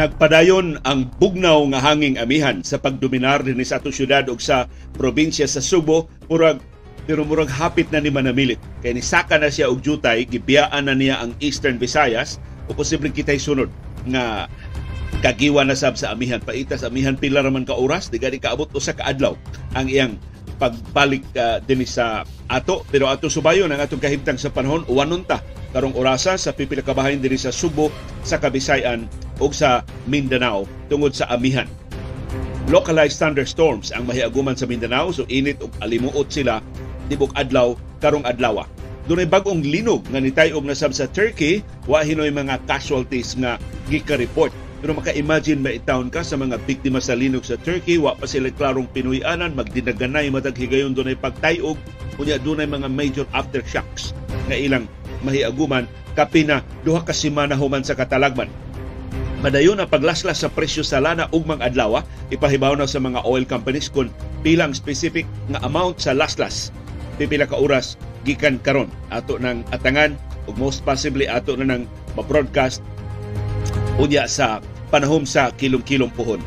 Nagpadayon ang bugnaw nga hanging amihan sa pagdominar dinhi sa atong syudad ug sa probinsya sa Subo. Murag pero murag hapit na ni manamilit kay nisaka na siya og jutay gibiyaan na niya ang Eastern Visayas. O posibleng kitay sunod nga kagiwa na sab sa amihan. Paita sa amihan pila raman ka oras di gani kaabot usa ka adlaw ang iyang pagbalik uh, dinhi sa ato pero ato subayon ang atong kahimtang sa panahon uwanon ta karong orasa sa pipila ka bahin sa Subo sa Kabisayan ug sa Mindanao tungod sa amihan. Localized thunderstorms ang mahiaguman sa Mindanao so init ug alimuot sila tibok adlaw karong adlaw. Dunay bag-ong linog nga nitayog na sa Turkey wa hinoy mga casualties nga gika-report. Pero maka-imagine maitaon ka sa mga biktima sa linog sa Turkey, wa pa sila klarong pinuyanan, magdinaganay matag higayon dunay pagtayog, unya dunay mga major aftershocks nga ilang mahiaguman kapina duha ka semana human sa katalagman. Madayon ang paglaslas sa presyo sa lana ug mga adlaw, ipahibaw na sa mga oil companies kung pilang specific nga amount sa laslas. Pipila ka oras gikan karon. Ato ng atangan ug most possibly ato na ng ma-broadcast unya sa panahom sa kilong-kilong puhon.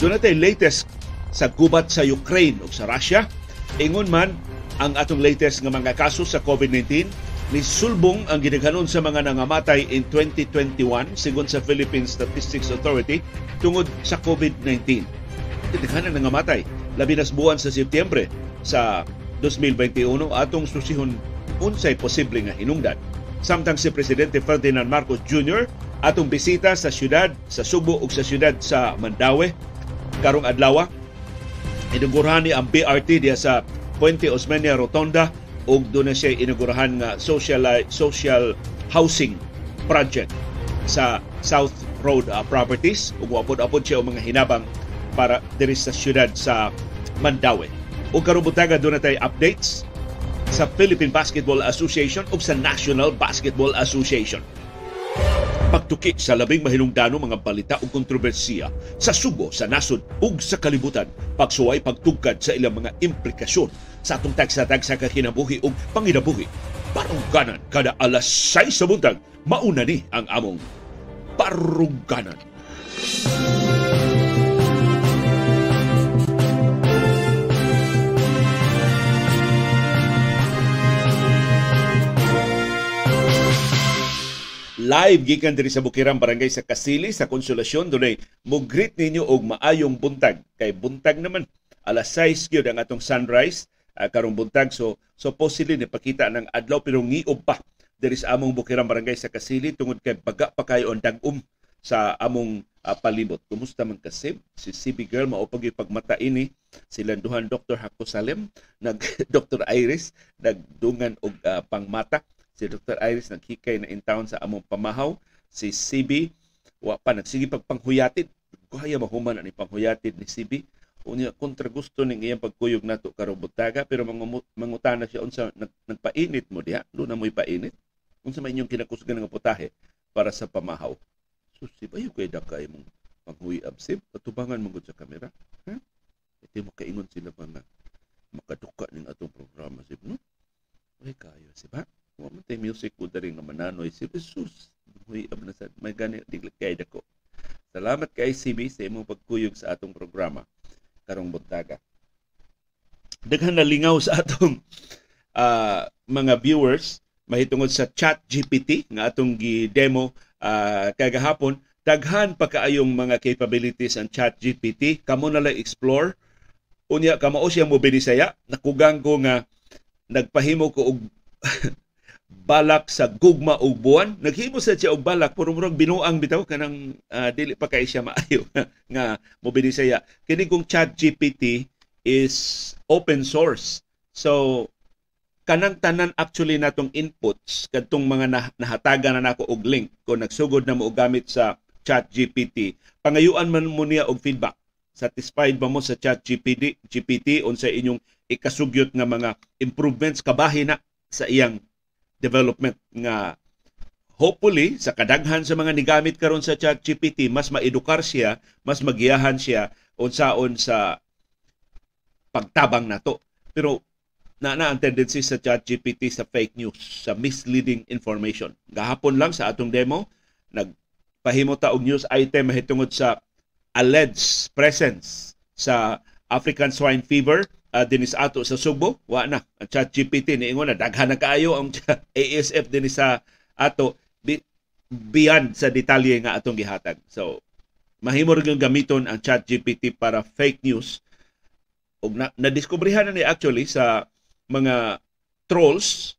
Doon natin latest sa gubat sa Ukraine ug sa Russia. Ingon man ang atong latest nga mga kaso sa COVID-19 ni sulbong ang gidaghanon sa mga nangamatay in 2021 sigon sa Philippine Statistics Authority tungod sa COVID-19. Gidaghanan nangamatay labi nas buwan sa Setyembre sa 2021 atong susihon unsay posible nga hinungdan. Samtang si Presidente Ferdinand Marcos Jr. atong bisita sa syudad sa Subo ug sa syudad sa Mandaue karong adlaw inugurahan ni ang BRT diya sa Puente Osmeña Rotonda ug doon na siya inugurahan nga social social housing project sa South Road uh, Properties ug wapod-apod siya og mga hinabang para diri sa syudad sa Mandaue. Ug karon butaga doon tay updates sa Philippine Basketball Association ug sa National Basketball Association pagtuki sa labing mahinungdano mga balita ug kontrobersiya sa sugo sa nasod ug sa kalibutan pagsuway pagtugkad sa ilang mga implikasyon sa atong tagsa-tagsa ka kinabuhi ug panginabuhi paruganan kada alas 6 sa buntag mauna ni ang among paruganan. Live gikan diri sa Bukirang Barangay sa Kasili sa Konsolasyon dunay mo greet ninyo og maayong buntag kay buntag naman alas 6 gyud ang atong sunrise uh, karong buntag so supposedly ni pakita ng adlaw pero ngiob pa diri sa among Bukirang Barangay sa Kasili tungod kay baga pa kayo ang dagum sa among uh, palibot. Kumusta man kasi si CB girl mao pag pagmata ini sila duhan Dr. Hako Salem nag Dr. Iris nagdungan og uh, pangmata si Dr. Iris naghikay na in town sa among pamahaw. Si CB wa pa nagsige pagpanghuyatid. Kuhaya mahuman ani panghuyatid ni CB unya kontra gusto ning iyang pagkuyog nato karong butaga pero mangutana siya unsa nag, nagpainit mo diha. Do na mo'y painit. Unsa may inyong kinakusgan nga putahe para sa pamahaw? So si bayo kay dakay mong panghuy absib patubangan mo sa kamera ha? Iti mo kaingon sila pa na makaduka ning atong programa sib no ay kayo si ba Wa man tay music ko dari nga mananoy si Jesus. Huy ab na sad may gani diglit kay dako. Salamat kay CB sa imong pagkuyog sa atong programa karong buntaga. Daghan na lingaw sa atong uh, mga viewers mahitungod sa Chat GPT nga atong gi-demo uh, kagahapon daghan pa kaayong mga capabilities ang Chat GPT kamo na lang explore unya kamo siya mo binisaya nakugang ko nga nagpahimo ko og balak sa gugma ug buwan. Naghimo sa siya og balak pero murag binuang bitaw kanang uh, dili pa kay siya maayo nga mobilisaya kini kung chat GPT is open source. So kanang tanan actually natong inputs kadtong mga nah- nahatagan na nako og link. Kung nagsugod na mo og gamit sa chat GPT pangayuan man mo niya og feedback. Satisfied ba mo sa chat GPT GPT unsa inyong ikasugyot nga mga improvements kabahi na sa iyang development nga hopefully sa kadaghan sa mga nigamit karon sa ChatGPT mas maedukar siya, mas magiyahan siya unsaon sa pagtabang nato. Pero na na ang tendency sa ChatGPT sa fake news, sa misleading information. Gahapon lang sa atong demo, nag pahimo ta og news item mahitungod sa alleged presence sa African swine fever uh, dinis ato sa Subo wa na. Chat GPT niingon na daghan na kaayo ang ASF dinis sa ato. Beyond sa detalye nga atong gihatag. So mahimo rin gamiton ang chat GPT para fake news. Og na, na ni actually sa mga trolls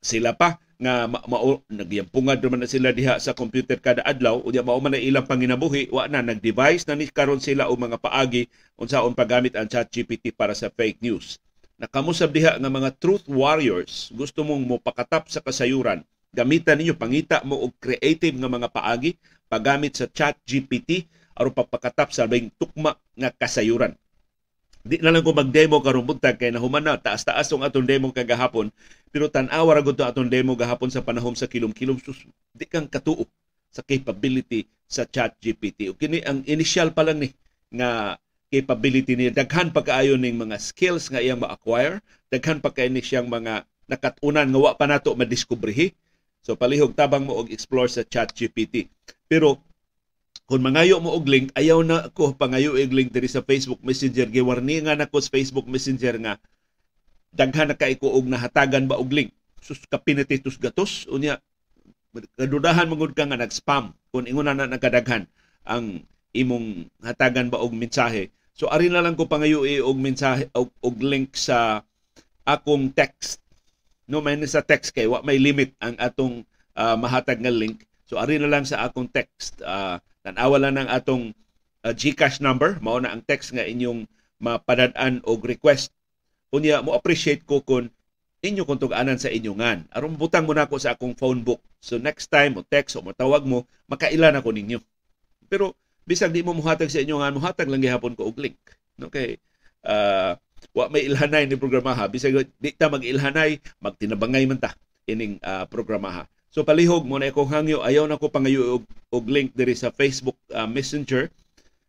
sila pa nga ma, ma nagyampungad naman na sila diha sa computer kada adlaw. Unya mao man ilang panginabuhi. Wa na nag-device na ni karon sila og mga paagi unsaon paggamit ang ChatGPT para sa fake news. Nakamusab diha nga mga truth warriors gusto mong mo pakatap sa kasayuran. Gamitan ninyo pangita mo og creative nga mga paagi paggamit sa ChatGPT aron pagpakatap sa labing tukma nga kasayuran di na lang ko mag-demo karon buntag kay nahuman na taas-taas tong atong demo kagahapon pero tan-aw ra gud atong demo gahapon sa panahon sa kilom-kilom. Sus di kang katuo sa capability sa chat GPT o kini ang initial pa lang ni nga capability ni daghan pa kaayo ning mga skills nga iyang ma-acquire. Daghan pa ni siyang mga nakatunan nga wa pa nato madiskubrihi. So palihog tabang mo og explore sa chat GPT pero kung mangayo mo og link ayaw na ko pangayo og link diri sa Facebook Messenger. Giwarningan nako sa Facebook Messenger nga daghan na kay ko og nahatagan ba og link? Sus kapinititus gatos. Unya kadudahan magud ka nga nag-spam. Kung ingon na nagkadaghan ang imong hatagan ba og mensahe. So ari na lang ko pangayo og mensahe og, og link sa akong text. No may sa text kay wa may limit ang atong uh, mahatag nga link so ari na lang sa akong text uh, Tanawa lang ng atong uh, GCash number, mao na ang text nga inyong mapadadaan og request. Unya mo appreciate ko kung inyo kung tuganan sa inyo ngan. Aron butang mo na ako sa akong phone book. So next time mo text o matawag mo, makailan ako ninyo. Pero bisag di mo muhatag sa inyo ngan, muhatag lang gihapon ko og link. Okay? Uh, wa may ilhanay ni programaha. Bisag di ta mag-ilhanay, magtinabangay man ta ining uh, programaha. So palihog mo na akong hangyo. Ayaw na ko pangayo og, og link diri sa Facebook uh, Messenger.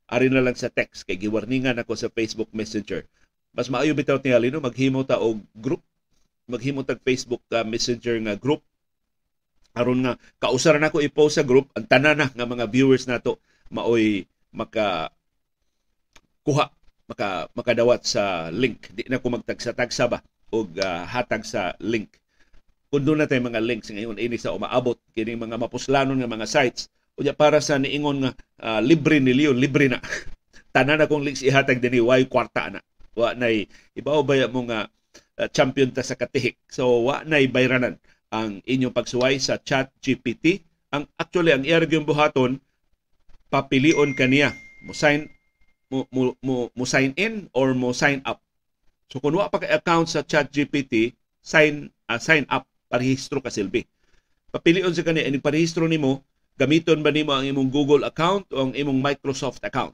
Ari na lang sa text kay giwarningan ako sa Facebook Messenger. Mas maayo bitaw tingali no maghimo ta og group. Maghimo tag Facebook uh, Messenger nga group. Aron nga kausara na ko i-post sa group. Ang tanan na nga mga viewers nato maoy maka kuha maka makadawat sa link. Di na ko magtagsa-tagsa ba og uh, hatag sa link kung doon na tayo mga links ngayon ini sa umaabot kini mga mapuslanon nga mga sites. Unya para sa niingon nga uh, libre ni Leon libre na. Tanan akong links ihatag dinhi way kwarta na. Wa nay ibaw ba mo nga uh, champion ta sa katihik. So wa nay bayranan ang inyong pagsuway sa chat GPT ang actually ang iya yung buhaton papilion kaniya mo sign mo, mo, mo, mo sign in or mo sign up. So kung wa pa ka account sa chat GPT sign uh, sign up parehistro ka silbi. Papilion sa kani ini parehistro nimo gamiton ba nimo ang imong Google account o ang imong Microsoft account.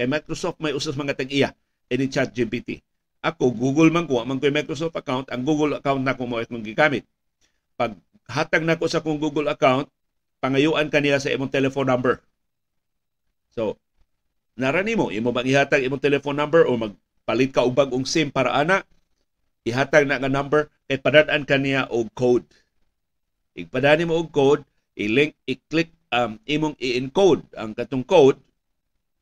Kay Microsoft may usas mga tag-iya ini ChatGPT. Ako Google man ko man ko Microsoft account, ang Google account na ko mo akong gigamit. Pag hatag na ko sa kong Google account, pangayuan kaniya sa imong telephone number. So, narani mo, imo bang ihatag imong telephone number o magpalit ka og bagong SIM para ana, ihatag na nga number kay padadaan kaniya og code. Igpadani mo og code, i-link, i-click um, imong i-encode ang katong code,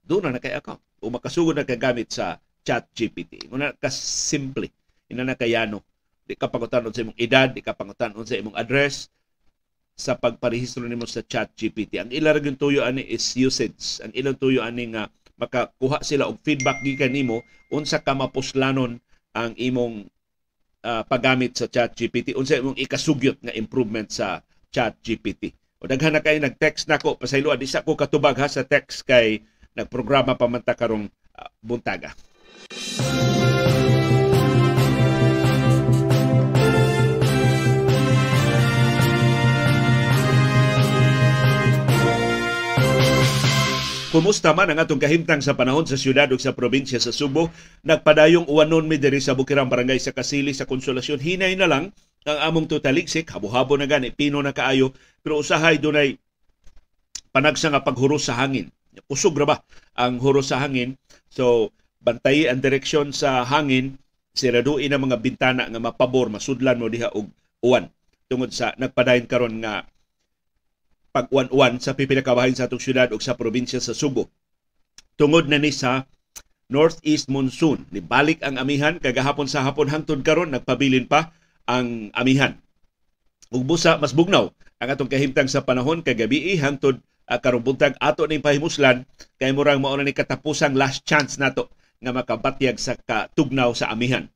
doon na na kay account. O makasugod na kagamit sa chat GPT. Muna ka simple. Ina na kayano. Di ka pangutanon sa imong edad, di ka pangutanon sa imong address, sa pagparehistro nimo sa chat GPT. Ang ilang yung tuyo ani is usage. Ang ilang tuyo ani nga makakuha sila og feedback gikan nimo unsa ka mapuslanon ang imong uh, paggamit sa chat GPT unsa imong ikasugyot nga improvement sa chat GPT o daghan na kay nag-text nako pasaylo di sa ko katubag ha sa text kay nagprograma pa man ta karong uh, buntaga Kumusta man ang atong kahimtang sa panahon sa syudad ug sa probinsya sa Subo? Nagpadayong uwanon mi diri sa Bukirang Barangay sa Kasili sa Konsolasyon. Hinay na lang ang among tutaliksik, habo-habo na gani, pino na kaayo, pero usahay dunay panagsa nga paghuros sa hangin. Usog ra ba ang huros sa hangin? So, bantayi ang direksyon sa hangin, siraduin ang mga bintana nga mapabor, masudlan mo diha og uwan tungod sa nagpadayon karon nga pag-uwan-uwan sa pipinakabahin sa atong syudad ug sa probinsya sa Subo. Tungod na ni sa northeast monsoon. Nibalik ang amihan kagahapon sa hapon hangtod karon nagpabilin pa ang amihan. Ug busa mas bugnaw ang atong kahimtang sa panahon kagabi hangtod uh, karong buntag ato ning pahimuslan kay murang mao na ni katapusang last chance nato nga makabatyag sa katugnaw sa amihan.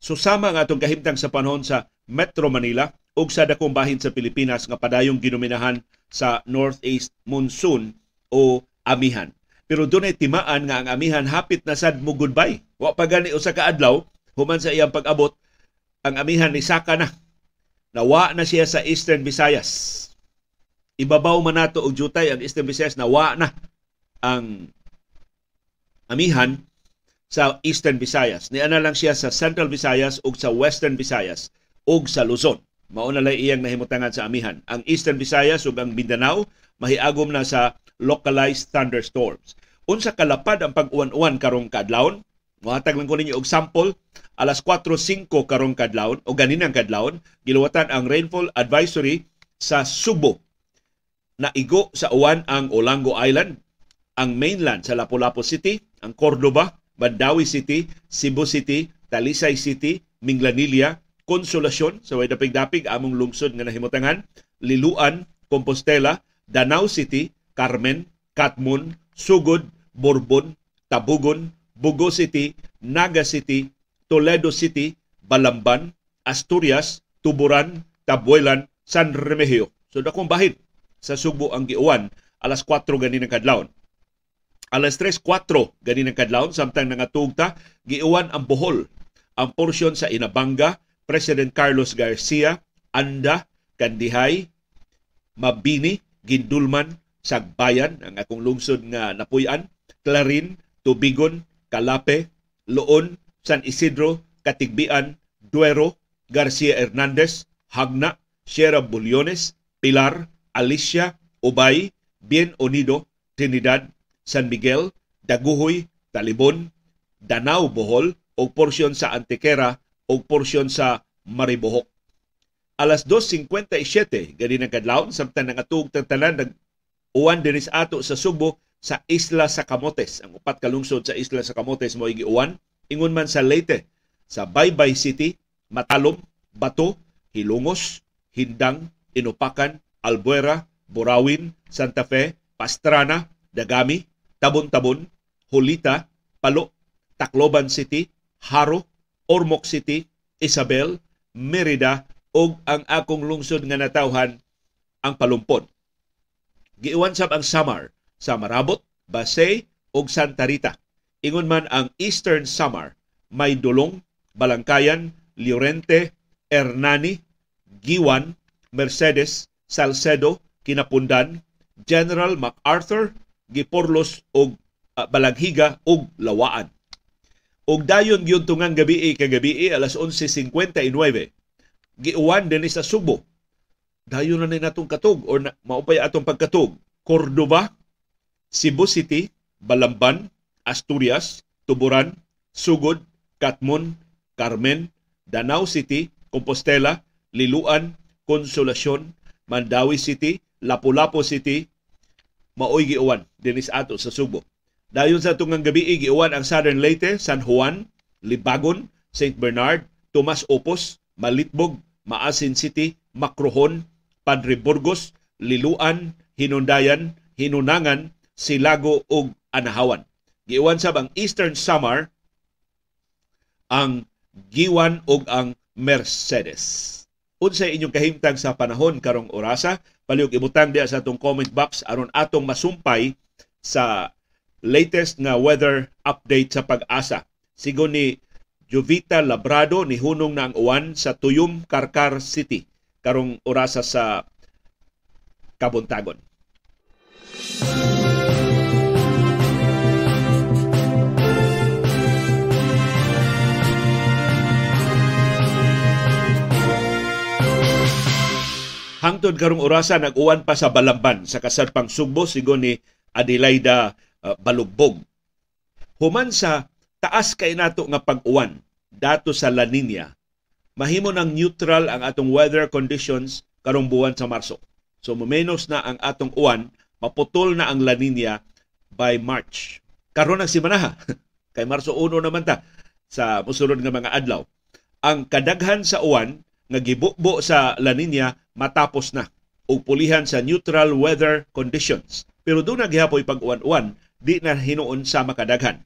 Susama nga atong kahimtang sa panahon sa Metro Manila ug sa dakong bahin sa Pilipinas nga padayong ginuminahan sa Northeast Monsoon o amihan. Pero dunay timaan nga ang amihan hapit na sad mo goodbye. Wa pa gani usa ka adlaw human sa iyang pag-abot ang amihan ni saka na. Nawa na siya sa Eastern Visayas. Ibabaw man nato og jutay ang Eastern Visayas nawa na ang amihan sa Eastern Visayas. Niana lang siya sa Central Visayas ug sa Western Visayas ug sa Luzon. Mao na lang iyang nahimutangan sa amihan. Ang Eastern Visayas ug ang Mindanao mahiagom na sa localized thunderstorms. Unsa kalapad ang pag-uwan-uwan karong kadlawon? Muhatag lang ko ninyo og sample alas 4:05 karong kadlawon o ganinang kadlawon giluwatan ang rainfall advisory sa Subo. Naigo sa uwan ang Olango Island, ang mainland sa Lapu-Lapu City, ang Cordoba, Bandawi City, Cebu City, Talisay City, Minglanilla, Consolacion sa way dapig-dapig among lungsod nga nahimutangan, Liluan, Compostela, Danau City, Carmen, Katmon, Sugod, Borbon, Tabugon, Bugo City, Naga City, Toledo City, Balamban, Asturias, Tuburan, Tabuelan, San Remigio. So dakong bahid sa Subo ang giuwan alas 4 gani ng kadlawon. Alas 3.4 gani ng kadlawon samtang nangatugta giuwan ang Bohol ang porsyon sa Inabanga, President Carlos Garcia, Anda, Kandihay, Mabini, Gindulman, Sagbayan, ang akong lungsod nga napuyan, Clarin, Tubigon, Kalape, Loon, San Isidro, Katigbian, Duero, Garcia Hernandez, Hagna, Sierra Bulyones, Pilar, Alicia, Ubay, Bien Unido, Trinidad, San Miguel, Daguhoy, Talibon, Danau, Bohol, o porsyon sa Antequera o porsyon sa Maribohok. Alas 2.57, gani ng kadlawon, samtang nangatug tanan nag uwan dinis ato sa Subo sa Isla sa Camotes. Ang upat ka lungsod sa Isla sa Camotes mo giuwan. Ingon man sa Leyte, sa Baybay City, Matalom, Bato, Hilongos, Hindang, Inupakan, Albuera, Burawin, Santa Fe, Pastrana, Dagami, Tabon-Tabon, Hulita, Palo, Tacloban City, Haro, Ormoc City, Isabel, Merida ug ang akong lungsod nga natawhan ang Palumpon. Giiwan sab ang Samar sa Marabot, Basay ug Santa Rita. Ingon man ang Eastern Samar may Dulong, Balangkayan, Llorente, Hernani, Giwan, Mercedes, Salcedo, Kinapundan, General MacArthur, Giporlos ug uh, Balaghiga ug Lawaan. Og dayon gyud tungang gabi kagabi alas 11:59 giuwan din sa Subo. Dayon na ni natong katog or na, maupay atong pagkatog. Cordoba, Cebu City, Balamban, Asturias, Tuburan, Sugod, Katmon, Carmen, Danau City, Compostela, Liluan, Consolacion, Mandawi City, Lapu-Lapu City, maoy giuwan dinis ato sa Subo. Dayon sa tungang gabi giuwan ang Southern Leyte, San Juan, Libagon, St. Bernard, Tomas Opos, Malitbog, Maasin City, Macrohon, Padre Burgos, Liluan, Hinundayan, Hinunangan, Silago ug Anahawan. Giuwan sab ang Eastern Samar ang Giwan ug ang Mercedes. Unsa inyong kahimtang sa panahon karong orasa? Palihog ibutang diya sa atong comment box aron atong masumpay sa latest nga weather update sa pag-asa. Sigon ni Jovita Labrado ni hunong na ang uwan sa Tuyum, Karkar City karong orasa sa Kabuntagon. Hangtod karong orasa nag-uwan pa sa Balamban sa kasadpang Sugbo sigon ni Adelaida uh, Balugbog. Human sa taas kay nato nga pag-uwan dato sa La Nina, mahimo ng neutral ang atong weather conditions karong buwan sa Marso. So menos na ang atong uwan, maputol na ang La Nina by March. Karon ang simanaha. Kay Marso 1 naman ta sa musulod nga mga adlaw. Ang kadaghan sa uwan nga gibubo sa La Nina matapos na o pulihan sa neutral weather conditions. Pero doon naghihapoy pag-uwan-uwan, di na hinuon sa makadaghan.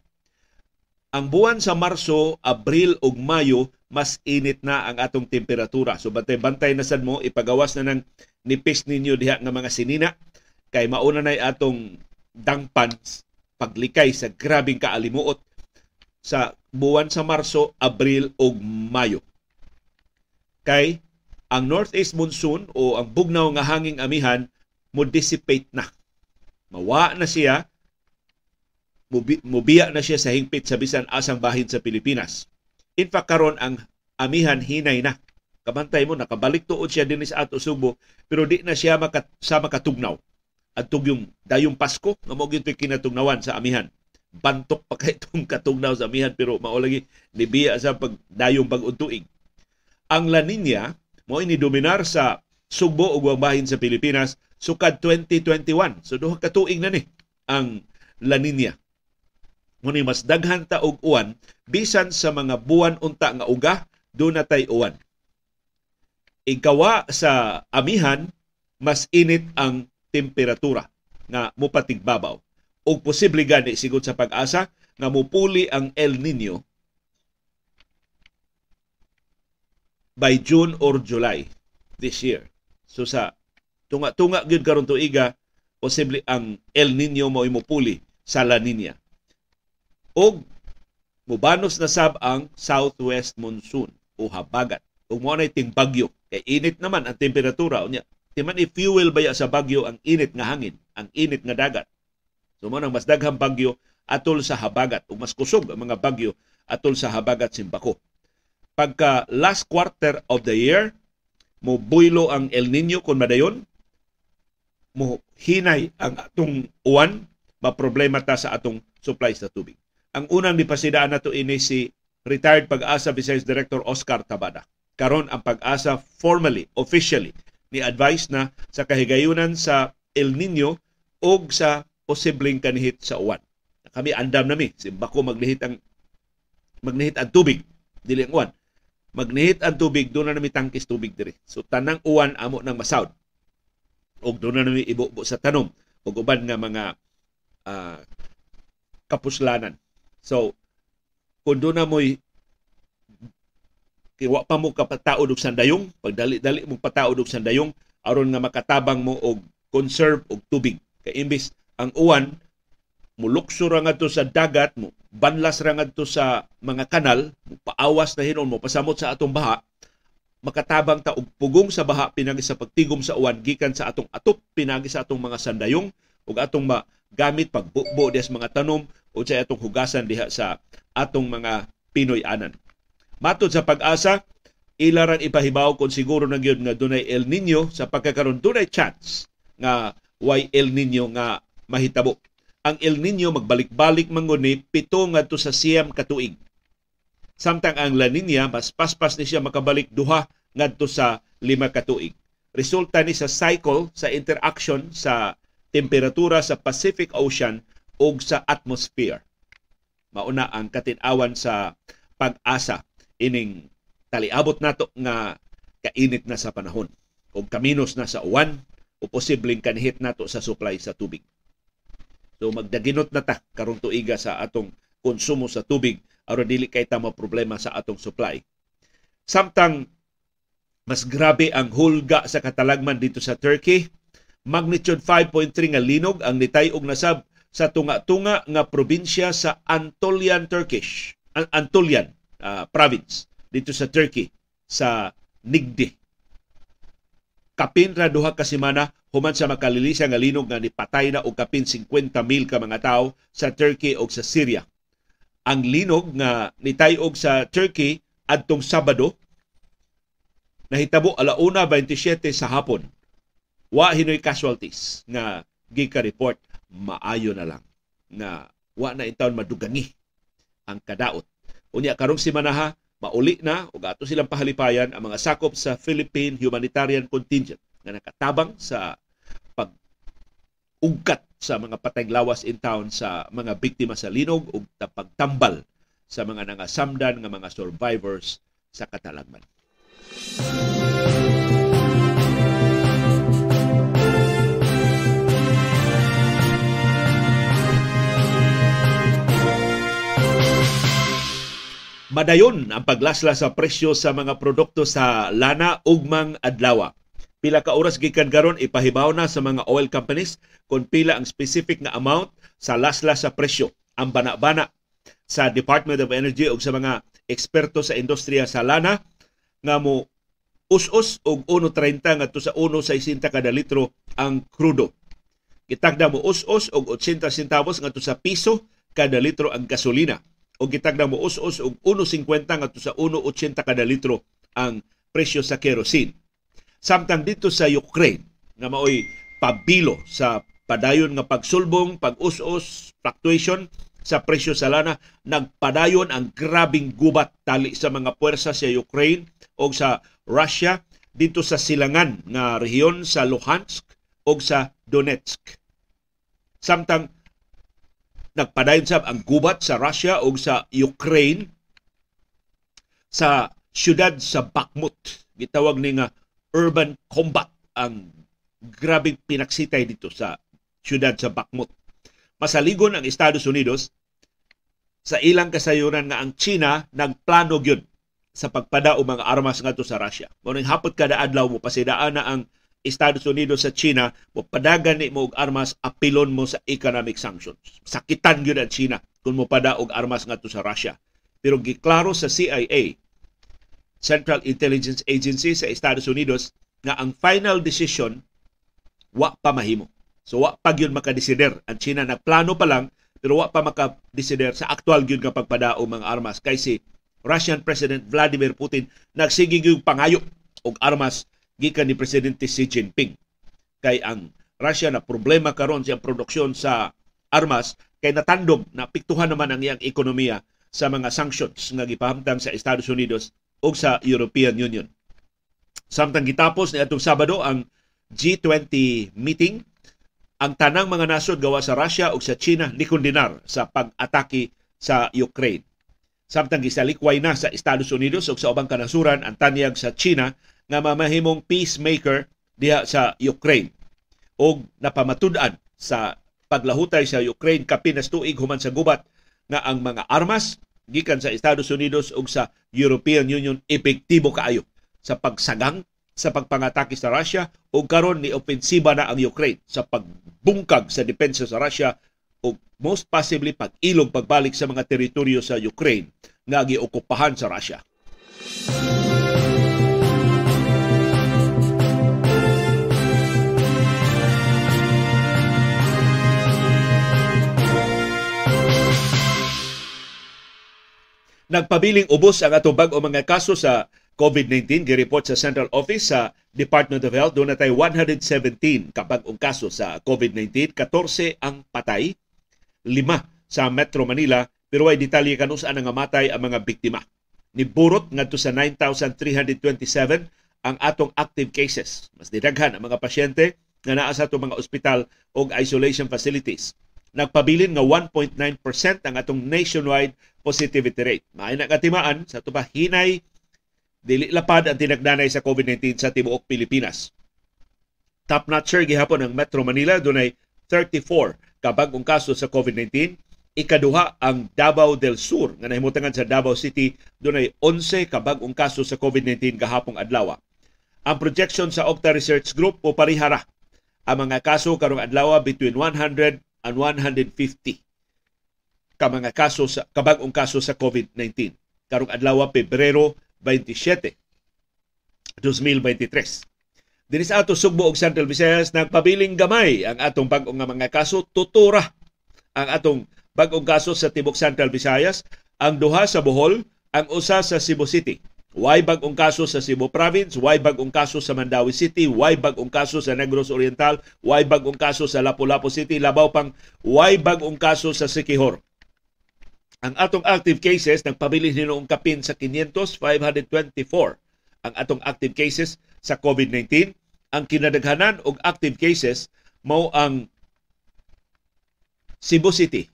Ang buwan sa Marso, Abril ug Mayo mas init na ang atong temperatura. So bantay-bantay na sad mo ipagawas na ng nipis ninyo diha nga mga sinina kay mauna na atong dangpan paglikay sa grabing kaalimuot sa buwan sa Marso, Abril ug Mayo. Kay ang northeast monsoon o ang bugnaw nga hanging amihan mo dissipate na. Mawa na siya mubiya na siya sa hingpit sa bisan asang bahin sa Pilipinas. In fact, karon ang amihan hinay na. Kabantay mo, nakabalik tuod siya din sa ato Subo, pero di na siya makat, sa makatugnaw. At yung dayong Pasko, nga mo ginto'y kinatugnawan sa amihan. Bantok pa kay itong katugnaw sa amihan, pero maulagi nibiya sa pag dayong pag-untuig. Ang La Nina, mo ini dominar sa Sugbo ug bahin sa Pilipinas sukad 2021. So duha ka tuig na ni ang La Nina. Muni mas daghan ta og uwan bisan sa mga buwan unta nga uga do natay uwan. Ikawa sa amihan mas init ang temperatura nga mupatigbabaw. O posible gani sigod sa pag-asa nga mupuli ang El Nino by June or July this year. So sa tunga-tunga gyud karon tuiga posible ang El Nino mo imupuli sa La Nina og mubanos na sab ang southwest monsoon o habagat. Ug mo na ting bagyo kay init naman ang temperatura unya. Timan i-fuel baya sa bagyo ang init nga hangin, ang init nga dagat. So nang mas daghang bagyo atol sa habagat ug mas kusog ang mga bagyo atol sa habagat simbako. Pagka last quarter of the year, mo buylo ang El Nino kung madayon, mo hinay ang atong uwan, maproblema ta sa atong supply sa tubig. Ang unang nipasidaan nato ini si retired pag-asa Vice Director Oscar Tabada. Karon ang pag-asa formally, officially ni advice na sa kahigayunan sa El Nino o sa posibleng kanihit sa uwan. Kami andam nami, si bako maglihit ang magnihit ang tubig, dili ang uwan. Magnihit ang tubig, doon na nami tangkis tubig diri. So tanang uwan amo nang masawd. Og doon na nami ibubo sa tanom ug uban nga mga uh, kapuslanan So, kung doon na mo'y kiwa pa mo kapataod og sandayong, pag dali-dali mo pataod og sandayong, aron nga makatabang mo og conserve og tubig. Kay imbis ang uwan mulukso ra ngadto sa dagat mo, banlas ra ngadto sa mga kanal, paawas na hinon mo pasamot sa atong baha, makatabang ta og pugong sa baha pinagi sa pagtigom sa uwan gikan sa atong atop pinagi sa atong mga sandayong ug atong magamit pagbubo des mga tanom o sa atong hugasan diha sa atong mga Pinoy anan. Matod sa pag-asa, ilaran ipahibaw kung siguro na gyud nga dunay El Nino sa pagkakaroon dunay chance nga way El Nino nga mahitabo. Ang El Nino magbalik-balik manguni pito ngadto sa siyam katuig. Samtang ang La Nina mas paspas ni siya makabalik duha ngadto sa lima katuig. Resulta ni sa cycle sa interaction sa temperatura sa Pacific Ocean o sa atmosphere. Mauna ang katinawan sa pag-asa ining taliabot nato nga kainit na sa panahon o kaminos na sa uwan o posibleng kanhit nato sa supply sa tubig. So magdaginot na ta karong tuiga sa atong konsumo sa tubig aron dili kay ta problema sa atong supply. Samtang mas grabe ang hulga sa katalagman dito sa Turkey, magnitude 5.3 nga linog ang nitay-og nasab sa tunga-tunga nga probinsya sa Anatolian Turkish, Anatolian uh, province dito sa Turkey sa Nigdi. Kapin ra duha ka semana human sa makalilisa nga linog nga nipatay na og kapin 50 mil ka mga tawo sa Turkey o sa Syria. Ang linog nga nitayog sa Turkey adtong Sabado nahitabo alauna 27 sa hapon. Wa hinoy casualties nga gika-report maayo na lang nga wa na intawon madugangi ang kadaot. Unya karong simanaha mauli na ug ato silang pahalipayan ang mga sakop sa Philippine Humanitarian Contingent nga nakatabang sa ugkat sa mga patay lawas in town sa mga biktima sa linog ug pagtambal sa mga nangasamdan nga mga survivors sa katalagman. Madayon ang paglasla sa presyo sa mga produkto sa lana ugmang adlaw. Pila ka oras gikan karon ipahibaw na sa mga oil companies kung pila ang specific nga amount sa lasla sa presyo. Ang bana-bana sa Department of Energy ug sa mga eksperto sa industriya sa lana nga mo us-us og 1.30 ngadto sa 1.60 kada litro ang krudo. Kitagda mo us-us og 80 centavos ngadto sa piso kada litro ang gasolina o gitagda mo us-us og 1.50 ngadto sa 1.80 kada litro ang presyo sa kerosene. Samtang dito sa Ukraine nga maoy pabilo sa padayon nga pagsulbong, pag-us-us, fluctuation sa presyo sa lana, nagpadayon ang grabing gubat tali sa mga puwersa sa Ukraine o sa Russia dito sa silangan nga rehiyon sa Luhansk o sa Donetsk. Samtang nagpadayon sab ang gubat sa Russia o sa Ukraine sa syudad sa Bakhmut. Gitawag ni nga urban combat ang grabe pinaksitay dito sa syudad sa Bakhmut. Masaligon ang Estados Unidos sa ilang kasayuran nga ang China nagplano gyud sa pagpada o mga armas ngadto sa Russia. Mao hapot kada adlaw mo pasidaan na ang Estados Unidos sa China, mo padagan ni mo og armas, apilon mo sa economic sanctions. Sakitan gyud ang China kung mo pada og armas ngadto sa Russia. Pero giklaro sa CIA, Central Intelligence Agency sa Estados Unidos, nga ang final decision wa pa mahimo. So wa pa gyud makadesider. Ang China nagplano pa lang pero wa pa makadesider sa aktual gyud nga pagpada og mga armas kay si Russian President Vladimir Putin nagsige gyud pangayo og armas gikan ni presidente Xi Jinping kay ang Russia na problema karon sa produksyon sa armas kay natandog na piktuhan naman ang iyang ekonomiya sa mga sanctions nga gipahamtang sa Estados Unidos o sa European Union. Samtang gitapos ni atong Sabado ang G20 meeting, ang tanang mga nasod gawa sa Russia o sa China likondinar sa pag-atake sa Ukraine. Samtang gisalikway na sa Estados Unidos o sa ubang kanasuran ang tanyag sa China nga mamahimong peacemaker diha sa Ukraine o napamatud-an sa paglahutay sa Ukraine kapinas tuig human sa gubat nga ang mga armas gikan sa Estados Unidos ug sa European Union epektibo kaayo sa pagsagang sa pagpangatake sa Russia ug karon ni opensiba na ang Ukraine sa pagbungkag sa depensa sa Russia ug most possibly pag-ilog pagbalik sa mga teritoryo sa Ukraine nga giokupahan sa Russia. Nagpabiling ubos ang atong bag-o mga kaso sa COVID-19 gireport sa Central Office sa Department of Health. Doon natay 117 kabag-ong kaso sa COVID-19. 14 ang patay, 5 sa Metro Manila, pero ay detalye kanus ang matay ang mga biktima. Niburot ngadto sa 9,327 ang atong active cases. Mas didaghan ang mga pasyente nga naa sa atong mga ospital o isolation facilities nagpabilin nga 1.9% ang atong nationwide positivity rate. Maay na katimaan sa tuba hinay dili lapad ang tinagdanay sa COVID-19 sa tibuok Pilipinas. Top notcher gihapon ang Metro Manila dunay 34 kabag-ong kaso sa COVID-19. Ikaduha ang Davao del Sur nga nahimutangan sa Davao City dunay 11 kabag-ong kaso sa COVID-19 gahapong adlaw. Ang projection sa Octa Research Group o parihara ang mga kaso karong adlaw between 100 and 150 ka mga kaso sa kabag-ong kaso sa COVID-19 karong adlaw Pebrero 27 2023 Dinis ato Sugbo ug Central Visayas nagpabiling gamay ang atong bag-ong mga kaso. Tutura ang atong bag-ong kaso sa tibok Central Visayas. Ang duha sa Bohol ang usa sa Cebu City Why bagong kaso sa Cebu Province, why bagong kaso sa Mandawi City, why bagong kaso sa Negros Oriental, why bagong kaso sa Lapu-Lapu City, labaw pang why bagong kaso sa Sikihor. Ang atong active cases nagpabilis noong kapin sa 500, 524 ang atong active cases sa COVID-19. Ang kinadaghanan og active cases mao ang Cebu City.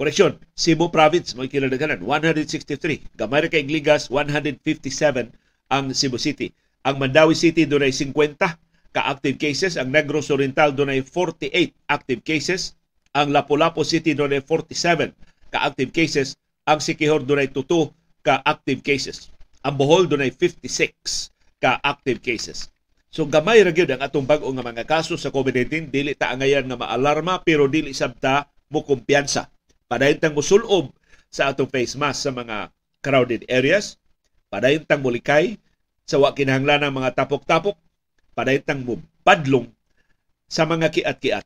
Correction, Cebu Province mo kinadaganan 163. Gamay kay Igligas 157 ang Cebu City. Ang Mandawi City dunay 50 ka active cases, ang Negros Oriental dunay 48 active cases, ang Lapu-Lapu City dunay 47 ka active cases, ang Sikihor dunay 2 ka active cases. Ang Bohol dunay 56 ka active cases. So gamay ra gyud ang atong bag-o nga mga kaso sa COVID-19 dili ta angayan nga maalarma pero dili sabta mo kumpiyansa. Padayon tang musulob sa atong face mask sa mga crowded areas. Padayon tang mulikay sa wa kinahanglan ng mga tapok-tapok. Padayon tang mupadlong sa mga kiat-kiat.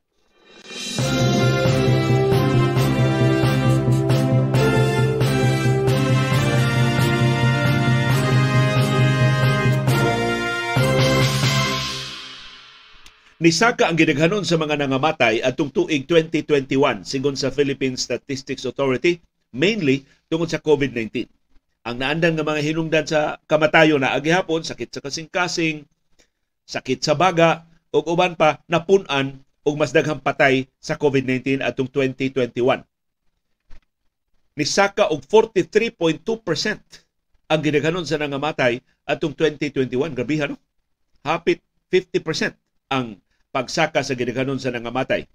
Nisaka ang gidaghanon sa mga nangamatay atong tuig 2021 sigon sa Philippine Statistics Authority mainly tungod sa COVID-19. Ang naandan nga mga hinungdan sa kamatayon na agihapon sakit sa kasing-kasing, sakit sa baga ug uban pa napunan og mas daghang patay sa COVID-19 atong 2021. Nisaka og 43.2% ang gidaghanon sa nangamatay atong 2021. Grabe no? Hapit 50% ang pagsaka sa gidaghanon sa nangamatay.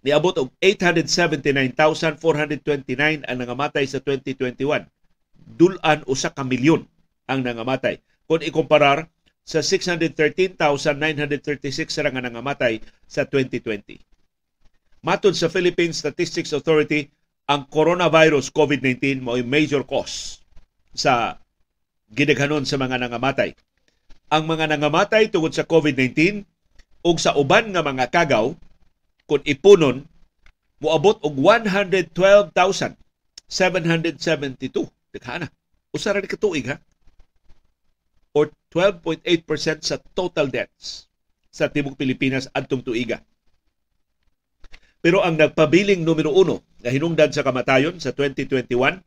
Niabot og 879,429 ang nangamatay sa 2021. Dulan usa ka milyon ang nangamatay. Kung ikumparar sa 613,936 ra nga nangamatay sa 2020. Matod sa Philippine Statistics Authority, ang coronavirus COVID-19 mo major cause sa gidaghanon sa mga nangamatay ang mga nangamatay tungod sa COVID-19 ug sa uban nga mga kagaw kung ipunon moabot og 112,772 Daghana. Usa ra ka tuig ha. Or 12.8% sa total deaths sa tibok Pilipinas adtong tuiga. Pero ang nagpabiling numero uno na hinungdan sa kamatayon sa 2021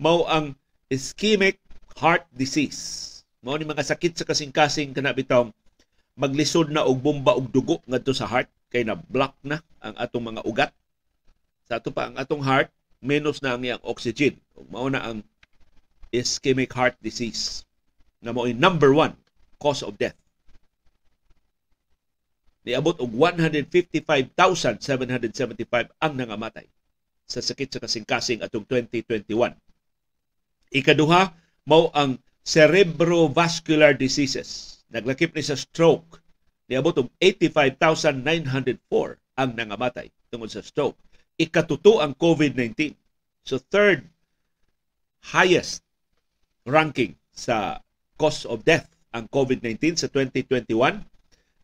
mao ang ischemic heart disease mao ni mga sakit sa kasing-kasing kana bitaw maglisod na og bomba og dugo ngadto sa heart kay na block na ang atong mga ugat. Sa ato pa ang atong heart menos na ang iyang oxygen. Ug mao na ang ischemic heart disease na mao number one cause of death. Niabot og 155,775 ang nangamatay sa sakit sa kasing-kasing atong 2021. Ikaduha, mao ang cerebrovascular diseases. Naglakip ni sa stroke. Niabot og 85,904 ang nangamatay tungod sa stroke. Ikatuto ang COVID-19. So third highest ranking sa cause of death ang COVID-19 sa 2021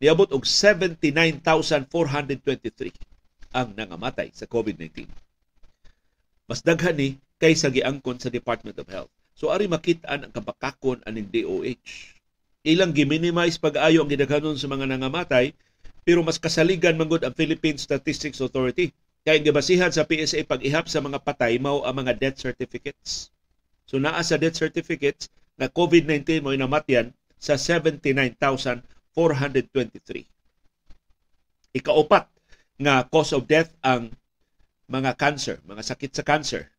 niabot og 79,423 ang nangamatay sa COVID-19. Mas daghan ni kaysa giangkon sa Department of Health. So ari makitaan ang kabakakon aning DOH. Ilang giminimize pag-ayo ang gidaghanon sa mga nangamatay pero mas kasaligan manggod ang Philippine Statistics Authority. Kaya gibasihan sa PSA pag-ihap sa mga patay mao ang mga death certificates. So naa sa death certificates na COVID-19 mo namatyan sa 79,423. Ikaupat nga cause of death ang mga cancer, mga sakit sa cancer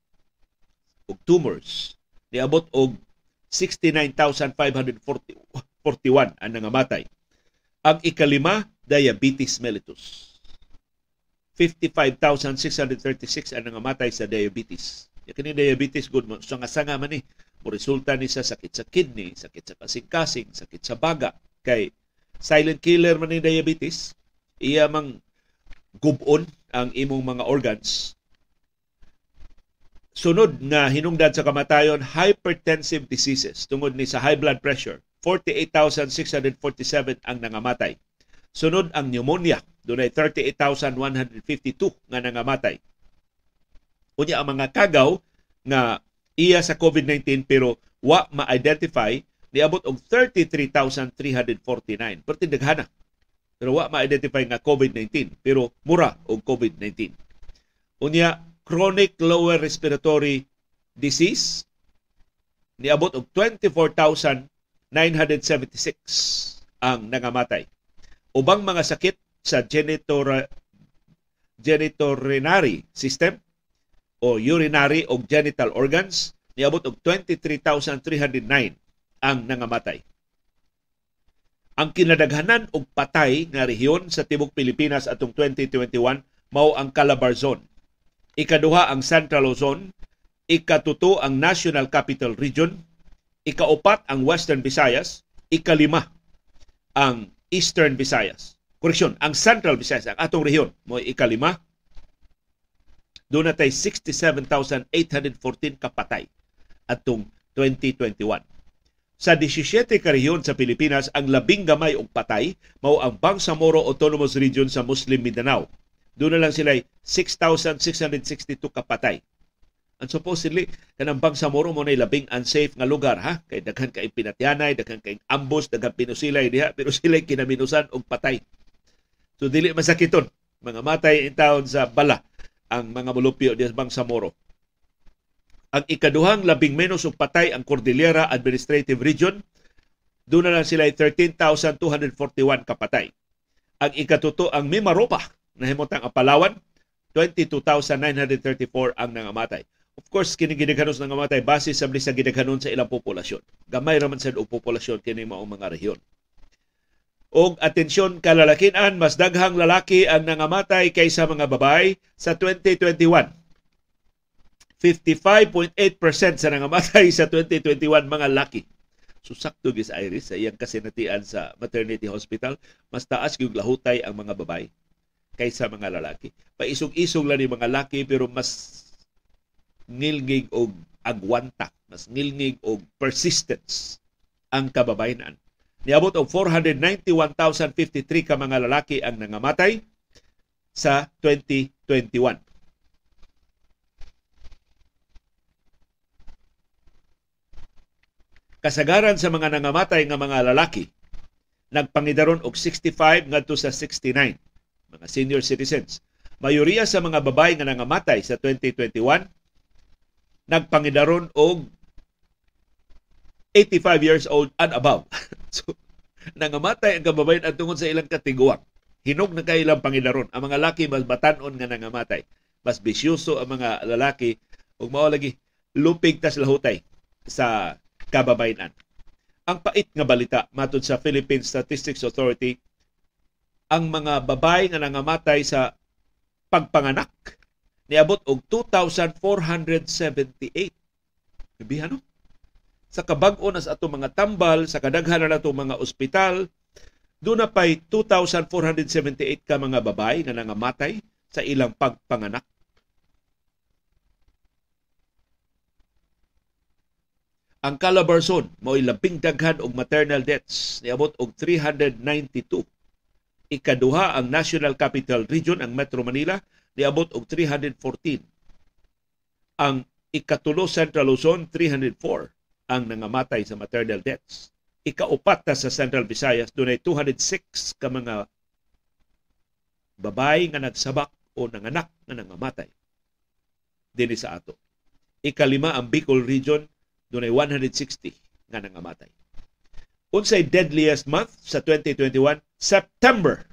ug tumors niabot og 69,541 ang nangamatay. Ang ikalima, diabetes mellitus. 55,636 ang nangamatay sa diabetes. Kini diabetes good mo so nga sanga man ni mo resulta ni sa sakit sa kidney, sakit sa kasing-kasing, sakit sa baga kay silent killer man ni diabetes. Iya mang gubon ang imong mga organs Sunod nga hinungdan sa kamatayon, hypertensive diseases tungod ni sa high blood pressure. 48,647 ang nangamatay. Sunod ang pneumonia, dunay 38,152 nga nangamatay. Unya ang mga kagaw nga iya sa COVID-19 pero wa ma-identify niabot og 33,349. Perti daghana. Pero wa ma-identify nga COVID-19 pero mura og COVID-19. Unya chronic lower respiratory disease niabot og 24,976 ang nangamatay. Ubang mga sakit sa genitor genitourinary system o urinary o genital organs niabot og 23,309 ang nangamatay. Ang kinadaghanan og patay nga rehiyon sa tibok Pilipinas atong 2021 mao ang Calabar Zone. Ikaduha ang Central Luzon, ikatuto ang National Capital Region, ikaupat ang Western Visayas, ikalima ang Eastern Visayas. Koreksyon, ang Central Visayas, ang atong rehiyon, mo ikalima. Doon natay 67,814 kapatay atong 2021. Sa 17 ka rehiyon sa Pilipinas, ang labing gamay og patay mao ang Bangsamoro Autonomous Region sa Muslim Mindanao. Doon na lang sila 6,662 kapatay. And supposedly, kanang Bangsamoro mo na labing unsafe nga lugar ha. Kay daghan kay pinatyanay, daghan kay ambos, daghan pinusilay diha, pero sila kinaminusan og patay. So dili masakiton mga matay in town sa bala ang mga mulupyo di sa Bangsamoro. Ang ikaduhang labing menos og patay ang Cordillera Administrative Region. Doon na lang sila 13,241 kapatay. Ang ikatuto ang Mimaropa na himutang ang Palawan, 22,934 ang nangamatay. Of course, kini gidaghanos nangamatay base sa sa gidaghanon sa ilang populasyon. Gamay raman sa populasyon kini mao mga rehiyon. Og atensyon kalalakinan, mas daghang lalaki ang nangamatay kaysa mga babae sa 2021 55.8% sa nangamatay sa 2021 mga laki. So sakto gis Iris sa iyang kasinatian sa maternity hospital, mas taas gyud lahutay ang mga babae kaysa mga lalaki. Paisog-isog lang ni mga laki pero mas ngilngig og agwanta, mas ngilngig og persistence ang kababayenan. Niabot og 491,053 ka mga lalaki ang nangamatay sa 2021. kasagaran sa mga nangamatay nga mga lalaki nagpangidaron og 65 ngadto sa 69 mga senior citizens. Mayoriya sa mga babae nga nangamatay sa 2021 nagpangidaron og 85 years old and above. so, nangamatay ang kababayan at tungod sa ilang katiguang. Hinog na kay ilang pangidaron. Ang mga lalaki mas batanon nga nangamatay. Mas bisyoso ang mga lalaki ug mao lagi lupig tas lahutay sa kababayan. Ang pait nga balita matod sa Philippine Statistics Authority, ang mga babay nga nangamatay sa pagpanganak niabot og 2,478. Gabi no? Sa kabag-o na sa ato mga tambal, sa kadaghan na nato mga ospital, doon na pa'y 2,478 ka mga babay nga nangamatay sa ilang pagpanganak. Ang Calabarzon mo'y labing daghan og maternal deaths niabot og 392. Ikaduha ang National Capital Region ang Metro Manila niabot og 314. Ang ikatulo Central Luzon 304 ang nangamatay sa maternal deaths. Ikaupat ta sa Central Visayas dunay 206 ka mga babae nga nagsabak o nanganak nga nangamatay dinhi sa ato. Ikalima ang Bicol Region dunay 160 nga nangamatay. Unsay deadliest month sa 2021? September.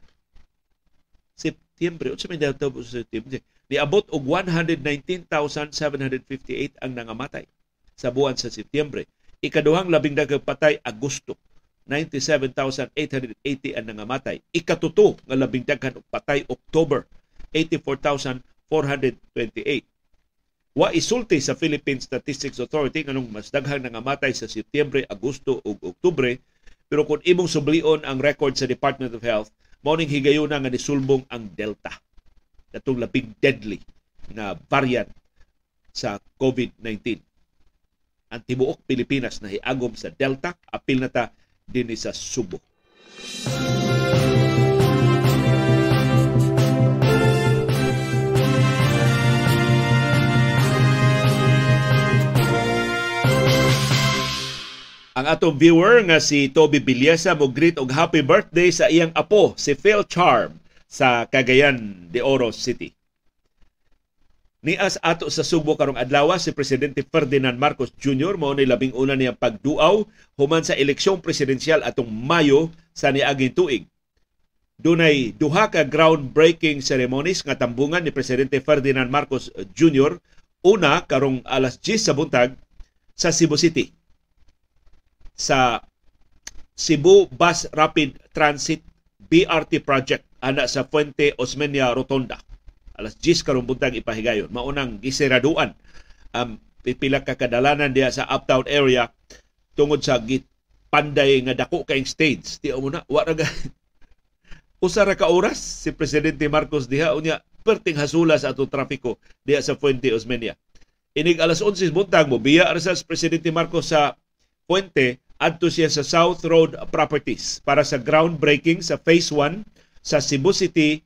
September. Unsa may daw sa September? Niabot og 119,758 ang nangamatay sa buwan sa Setyembre. Ikaduhang labing daghang patay Agosto. 97,880 ang nangamatay. Ikatuto nga labing daghan og patay October. 84,428. Wa isulti sa Philippine Statistics Authority nganong mas daghang nangamatay sa Setyembre, Agosto ug Oktubre pero kung imong sublion ang record sa Department of Health, mao ning higayuna nga nisulbong ang Delta. Katong labing deadly na variant sa COVID-19. Ang tibuok Pilipinas na hiagom sa Delta, apil na ta din sa Subo. Ang atong viewer nga si Toby Bilyesa mo greet og happy birthday sa iyang apo si Phil Charm sa Cagayan de Oro City. Nias ato sa Subo karong adlaw si Presidente Ferdinand Marcos Jr. mao ni labing una niyang pagduaw human sa eleksyong presidensyal atong Mayo sa niaging tuig. dunay duha ka groundbreaking ceremonies nga tambungan ni presidente Ferdinand Marcos Jr. una karong alas 10 sa buntag sa Cebu City sa Cebu Bus Rapid Transit BRT project ana sa Fuente Osmeña Rotonda. Alas 10 karong buntag ipahigayon. Maunang giseraduan ang um, pipila ka kadalanan diya sa uptown area tungod sa git panday nga dako kay stage. Di mo na wa ra usa ra ka oras si presidente Marcos diha unya perting hasula sa atong trafiko diha sa Fuente Osmeña. Inig alas 11 buntag mo biya sa presidente Marcos sa Fuente adto siya sa South Road Properties para sa groundbreaking sa Phase 1 sa Cebu City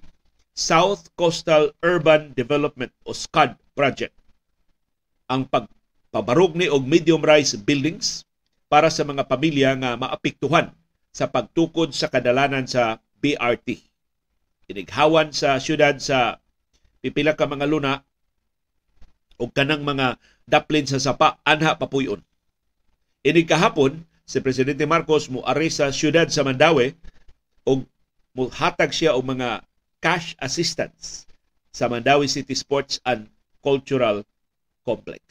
South Coastal Urban Development o SCUD project. Ang pagpabarog ni og medium-rise buildings para sa mga pamilya nga maapektuhan sa pagtukod sa kadalanan sa BRT. Inighawan sa syudad sa pipila ka mga luna o kanang mga daplin sa sapa anha papuyon. Ini kahapon si presidente Marcos mo ari sa syudad sa Mandawi og hatag siya og mga cash assistance sa Mandawi City Sports and Cultural Complex.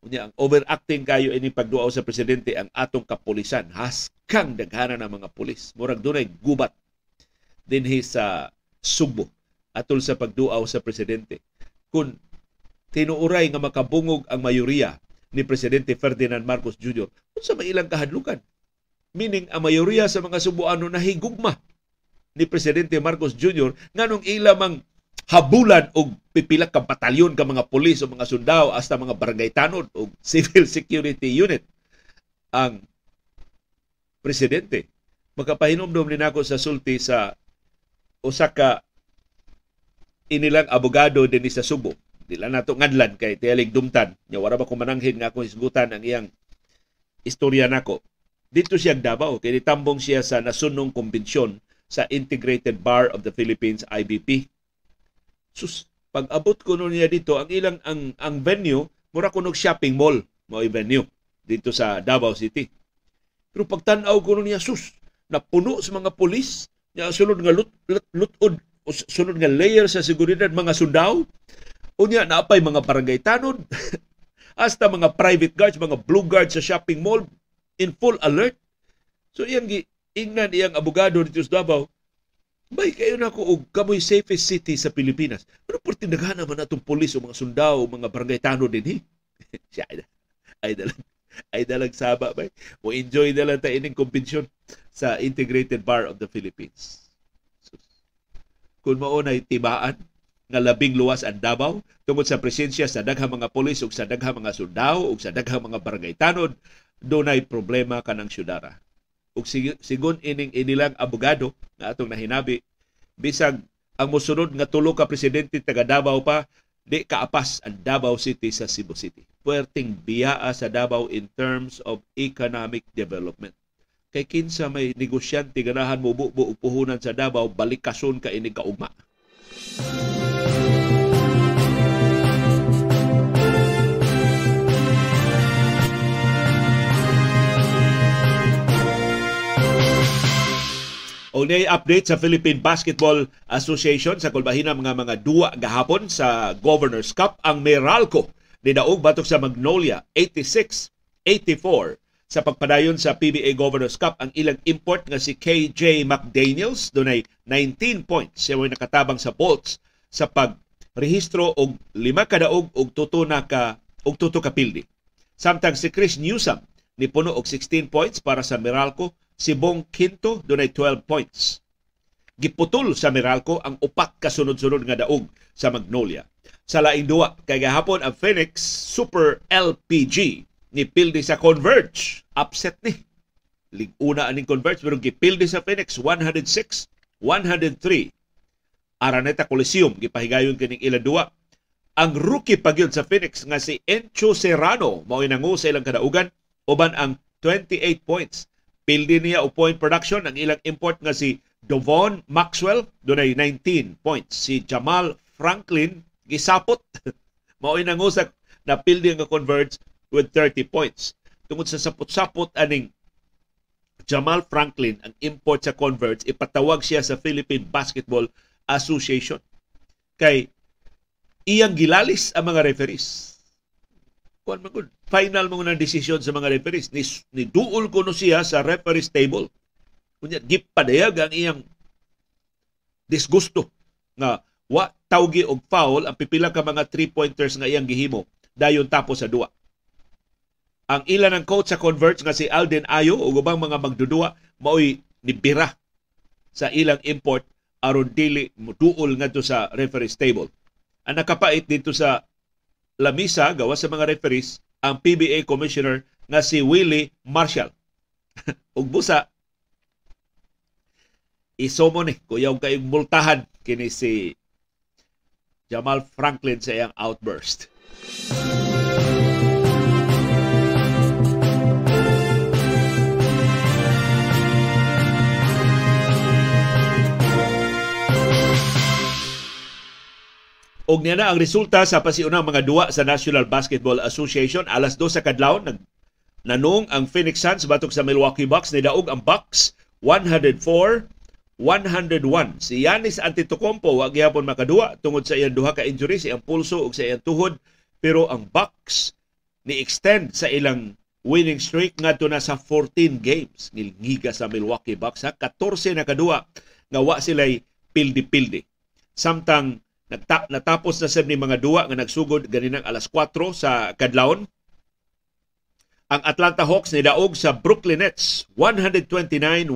Unya ang overacting kayo ini pagduaw sa presidente ang atong kapulisan. Haskang daghana ng mga pulis. Murag dunay gubat dinhi sa Subo atol sa pagduaw sa presidente. Kung tinuuray nga makabungog ang mayoriya ni Presidente Ferdinand Marcos Jr. Unsa may ilang kahadlukan? Meaning, ang mayoriya sa mga Subuano nahigugma ni Presidente Marcos Jr. nganong ilamang habulan og pipila ka batalyon ka mga pulis o mga sundao hasta mga barangay tanod o civil security unit ang presidente makapahinomdom ni nako sa sulti sa usa ka inilang abogado din sa Subo Dila nato ngadlan kay tiyalig dumtan. Nya wala ba ko mananghin nga akong isgutan ang iyang istorya nako. Dito siya Davao kay tambong siya sa nasunong kumbensyon sa Integrated Bar of the Philippines IBP. Sus, pag abot ko no niya dito, ang ilang ang ang venue mura kunog shopping mall mo venue dito sa Davao City. Pero pag tan-aw ko niya sus, napuno sa mga pulis, sunod nga lut, lut, lutod sunod nga layer sa seguridad mga sundao Unya naapay mga barangay tanod hasta mga private guards, mga blue guards sa shopping mall in full alert. So iyang gi ingnan iyang abogado dito sa Davao, bay kayo na ko og kamoy safest city sa Pilipinas. Pero por tindaghana man atong pulis o mga sundao, mga barangay tanod din eh. Siya ay, ay ay dalang saba bay. Mo enjoy na lang ta ining kompensyon sa Integrated Bar of the Philippines. So, kung mao nay tibaan nga labing luwas ang Davao tungod sa presensya sa daghang mga pulis ug sa daghang mga sundao ug sa daghang mga barangay tanod dunay problema kanang syudara. Ug sigon ining inilang abogado nga atong nahinabi bisag ang mosunod nga tulo ka presidente taga Davao pa di kaapas ang Davao City sa Cebu City. Puerting biyaa sa Davao in terms of economic development. Kay kinsa may negosyante ganahan mo buo puhunan sa Davao balikason ka ini kaugma. O update sa Philippine Basketball Association sa kulbahina mga mga duwa gahapon sa Governors Cup ang Meralco. Ni daog batok sa Magnolia 86-84 sa pagpadayon sa PBA Governors Cup ang ilang import nga si KJ McDaniels dunay 19 points. Siya nakatabang sa Bolts sa pagrehistro og lima ka daog og tuto na ka og tuto ka pildi. Samtang si Chris Newsom ni puno og 16 points para sa Meralco si Bong Quinto dunay 12 points. Giputol sa Meralco ang upat ka sunod-sunod nga daog sa Magnolia. Sa laing duwa, kay gahapon ang Phoenix Super LPG ni pildi sa Converge. Upset ni. Liguna aning Converge pero gipildi sa Phoenix 106 103. Araneta Coliseum gipahigayon kining ilang duwa. Ang rookie pagyud sa Phoenix nga si Encho Serrano mao nangu sa ilang kadaugan uban ang 28 points Pildi niya o point production. Ang ilang import nga si Dovon Maxwell. Dunay 19 points. Si Jamal Franklin gisapot. Mao nangusak na pildi nga converge with 30 points. Tungod sa sapot-sapot aning Jamal Franklin ang import sa Converts ipatawag siya sa Philippine Basketball Association. Kay iyang gilalis ang mga referees. Kuan man final mo ng desisyon sa mga referees. Ni, ni duol ko no siya sa referees table. Kunya gipadayag ang iyang disgusto nga wa tawgi og foul. Ang pipila ka mga three pointers nga iyang gihimo dayon tapos sa duwa ang ilan ng coach sa Converts nga si Alden Ayo o ubang mga magdudua maoy nibira sa ilang import aron dili mutuol ngadto sa referees table. Ang nakapait dito sa lamisa gawa sa mga referees ang PBA commissioner nga si Willie Marshall. ug busa isomo ni kuyaw kayong multahan kini si Jamal Franklin sa iyang outburst. Og niya na ang resulta sa pasiunang mga duwa sa National Basketball Association. Alas 2 sa kadlawon nag nanong ang Phoenix Suns batok sa Milwaukee Bucks. Ni daog ang Bucks 104 101 si Yanis Antetokounmpo wa gyapon makaduwa. Tungod sa iyang duha ka injury sa iyang pulso ug sa iyang tuhod. Pero ang Bucks ni extend sa ilang winning streak ngadto na sa 14 games. Nilngiga sa Milwaukee Bucks ha? 14 na kadua nga wa sila'y pildi-pildi. Samtang Nagta- natapos na sab ni mga duwa nga nagsugod ganinang alas 4 sa kadlawon. Ang Atlanta Hawks ni daog sa Brooklyn Nets 129-127.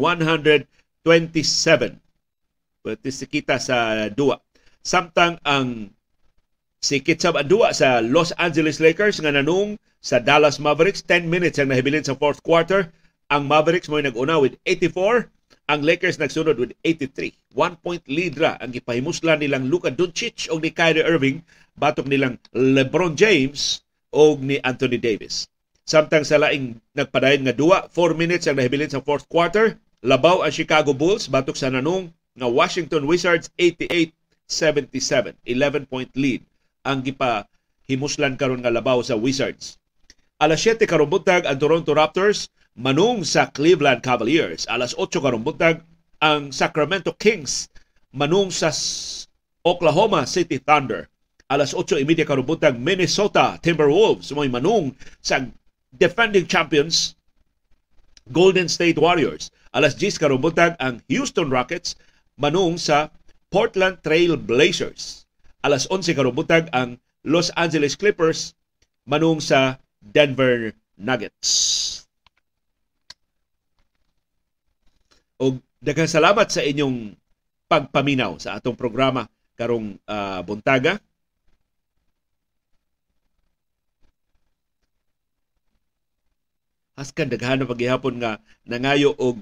Pwede kita sa duwa. Samtang ang si Kitsab ang duwa sa Los Angeles Lakers nga nanung sa Dallas Mavericks 10 minutes ang nahibilin sa fourth quarter. Ang Mavericks mo nag-una with 84 ang Lakers nagsunod with 83. One point lead ra ang gipahimuslan nilang Luka Doncic o ni Kyrie Irving batok nilang LeBron James o ni Anthony Davis. Samtang sa laing nagpadayon nga duwa, 4 minutes ang nahibilin sa fourth quarter, labaw ang Chicago Bulls batok sa nanong nga Washington Wizards 88-77. 11 point lead ang gipa himuslan karon nga labaw sa Wizards. Alas 7 karon ang Toronto Raptors manung sa Cleveland Cavaliers. Alas 8 karong ang Sacramento Kings manung sa Oklahoma City Thunder. Alas 8.30 karong buntag Minnesota Timberwolves mo'y manung sa defending champions Golden State Warriors. Alas 10 karong ang Houston Rockets manung sa Portland Trail Blazers. Alas 11 karong ang Los Angeles Clippers manung sa Denver Nuggets. Og daghang salamat sa inyong pagpaminaw sa atong programa karong uh, buntaga. Haskan daghan na paghihapon nga nangayo og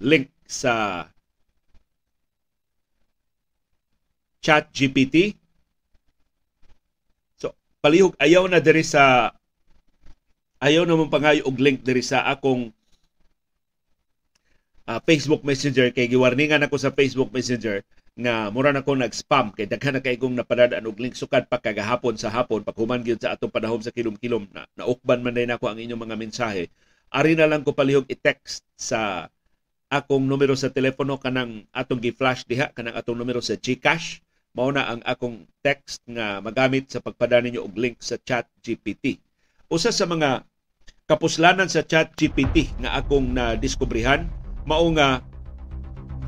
link sa chat GPT. So, palihog ayaw na diri sa ayaw na pangayo og link diri sa akong uh, Facebook Messenger. Kay giwarningan ako sa Facebook Messenger nga mura na ko nag-spam. Kay daghan na kay kong napadadaan og link. Sukad pa kagahapon sa hapon. Paghuman gyud sa atong panahon sa kilom-kilom na naukban man din ako ang inyong mga mensahe. Ari na lang ko palihog i-text sa akong numero sa telepono. Kanang atong gi-flash diha kanang atong numero sa GCash. Mao na ang akong text nga magamit sa pagpadana ninyo og link sa Chat GPT usa sa mga kapuslanan sa Chat GPT nga akong na diskubrihan mao nga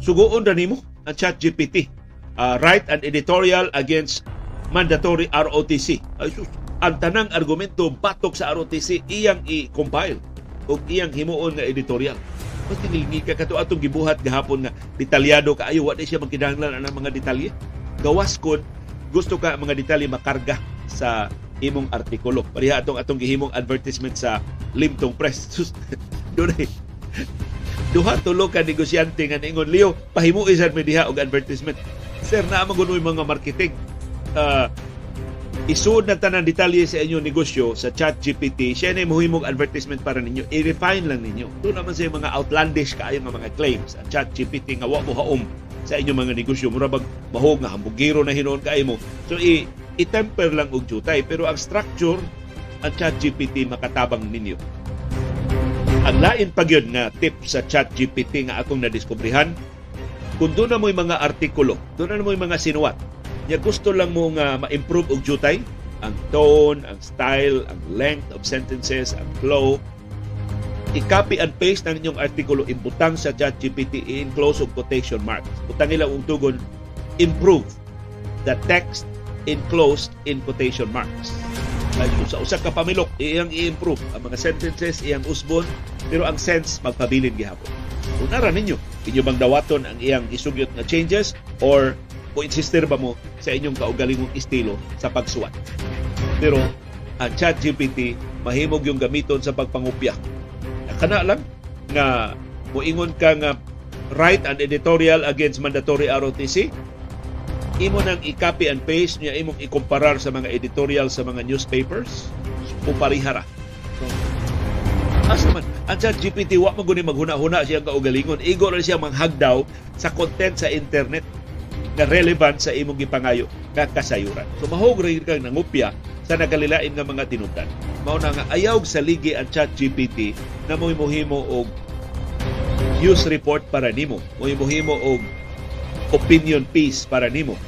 suguon ra nimo ang chat GPT uh, write an editorial against mandatory ROTC ay sus ang tanang argumento batok sa ROTC iyang i-compile o iyang himuon nga editorial mas tinilingig ka kato atong gibuhat gahapon nga detalyado kaayo wa siya magkinahanglan ang mga detalye gawas kod gusto ka mga detalye makarga sa imong artikulo. Pariha atong atong gihimong advertisement sa Limtong Press. Doon duha tulo ka negosyante nga ningon Leo pahimuo sad mi diha og advertisement. Sir naa man mga marketing. Uh, isuod na tanan detalye sa inyong negosyo sa chat GPT siya na muhimog advertisement para ninyo. I-refine lang ninyo. Doon naman sa mga outlandish kaayo nga mga claims. Ang chat GPT nga wa mo haom sa inyong mga negosyo. Mura bag mahog nga hambugiro na hinuon kaayo mo. So i i-temper lang og jutay. Pero ang structure ang chat GPT makatabang ninyo Ang lain pa yun nga tip sa chat GPT nga akong nadiskubrihan, kung doon na mo'y mga artikulo, doon na mo'y mga sinuwat, niya gusto lang mo nga ma-improve og jutay, ang tone, ang style, ang length of sentences, ang flow, i-copy and paste ng inyong artikulo, imbutang sa chat GPT, i-enclose og quotation marks. Butang nila og tugon, improve the text enclosed in quotation marks. Ay, sa usa ka pamilok, iyang i-improve ang mga sentences, iyang usbon, pero ang sense magpabilin gihapon. Kung nara ninyo, inyo bang dawaton ang iyang isugyot na changes or o insister ba mo sa inyong kaugalingong estilo sa pagsuwat. Pero ang chat GPT mahimog yung gamiton sa pagpangupya. Kana lang nga moingon ka nga write an editorial against mandatory ROTC imo nang i-copy and paste niya imong ikumparar sa mga editorial sa mga newspapers? Uparihara so, asa man ang chat GPT wa mo guni maghuna-huna siya kaugalingon igo ra siya manghagdaw sa content sa internet nga relevant sa imong gipangayo nga kasayuran. So mahog ra kang nangupya sa nagalilain nga mga tinubdan mao na nga ayaw sa ligi ang chat GPT na mo mohimo og news report para nimo. Mo mohimo og opinion piece para nimo.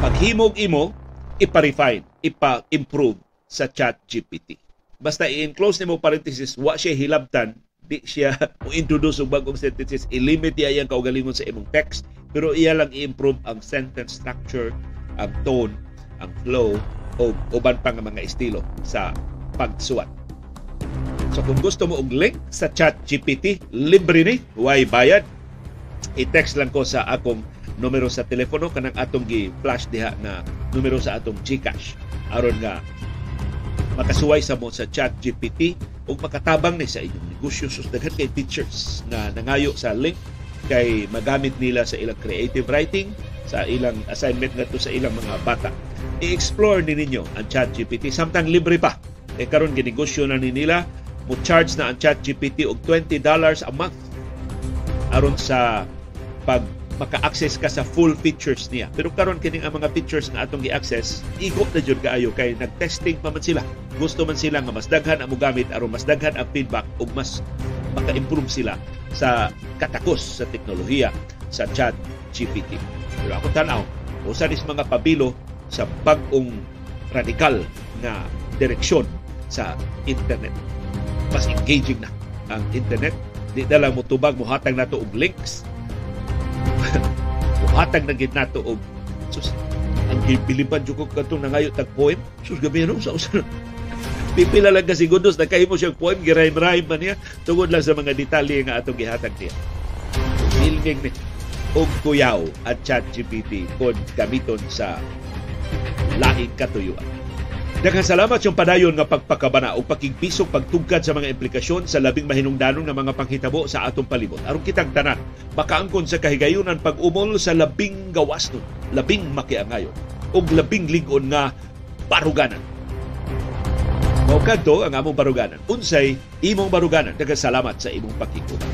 Paghimog imo, ipa-refine, ipa-improve sa chat GPT. Basta i-enclose nimo parenthesis, wa siya hilabtan, di siya mo introduce og bagong sentences, i-limit iya ang kaugalingon sa imong text, pero iya lang i-improve ang sentence structure, ang tone, ang flow, o uban pa nga mga estilo sa pagsuwat. So kung gusto mo og link sa chat GPT, libre ni, way bayad, i-text lang ko sa akong numero sa telepono kanang atong gi-flash diha na numero sa atong GCash. Aron nga makasuway sa mo sa chat GPT ug makatabang ni sa inyong negosyo. Sus kay teachers na nangayo sa link kay magamit nila sa ilang creative writing sa ilang assignment ngadto sa ilang mga bata. I-explore ni ninyo ang chat GPT samtang libre pa. E karon ginegosyo na ni nila. Mo charge na ang chat GPT og $20 a month. Aron sa pag maka-access ka sa full features niya. Pero karon kining ang mga features nga atong gi-access, igo na jud kaayo kay nag-testing pa man sila. Gusto man sila nga mas daghan ang gamit aron mas daghan ang feedback ug mas maka-improve sila sa katakos sa teknolohiya sa chat GPT. Pero ako tanaw, usa dis mga pabilo sa bag-ong radikal nga direksyon sa internet. Mas engaging na ang internet. Di na lang mo tubag, muhatag na to og links Buhatag na gid nato og sus ang gibilipan jud ko kadtong nangayo tag poem. Sus gabi no sa usa. Pipila lang kasi gudos na kahimo siyang poem girime-rime man niya tungod lang sa mga detalye nga atong gihatag niya. Ilming ni og kuyaw at chat GPT kung gamiton sa laing katuyuan. Daghang salamat yung padayon nga pagpakabana o pakigpisong pagtugkad sa mga implikasyon sa labing mahinungdanon nga mga panghitabo sa atong palibot. Aron kitang tanan, makaangkon sa kahigayunan pag-umol sa labing gawas nun, labing makiangayon, o labing ligon nga baruganan. Mao kadto ang among baruganan. Unsay imong baruganan. Daghang salamat sa imong pakikunan.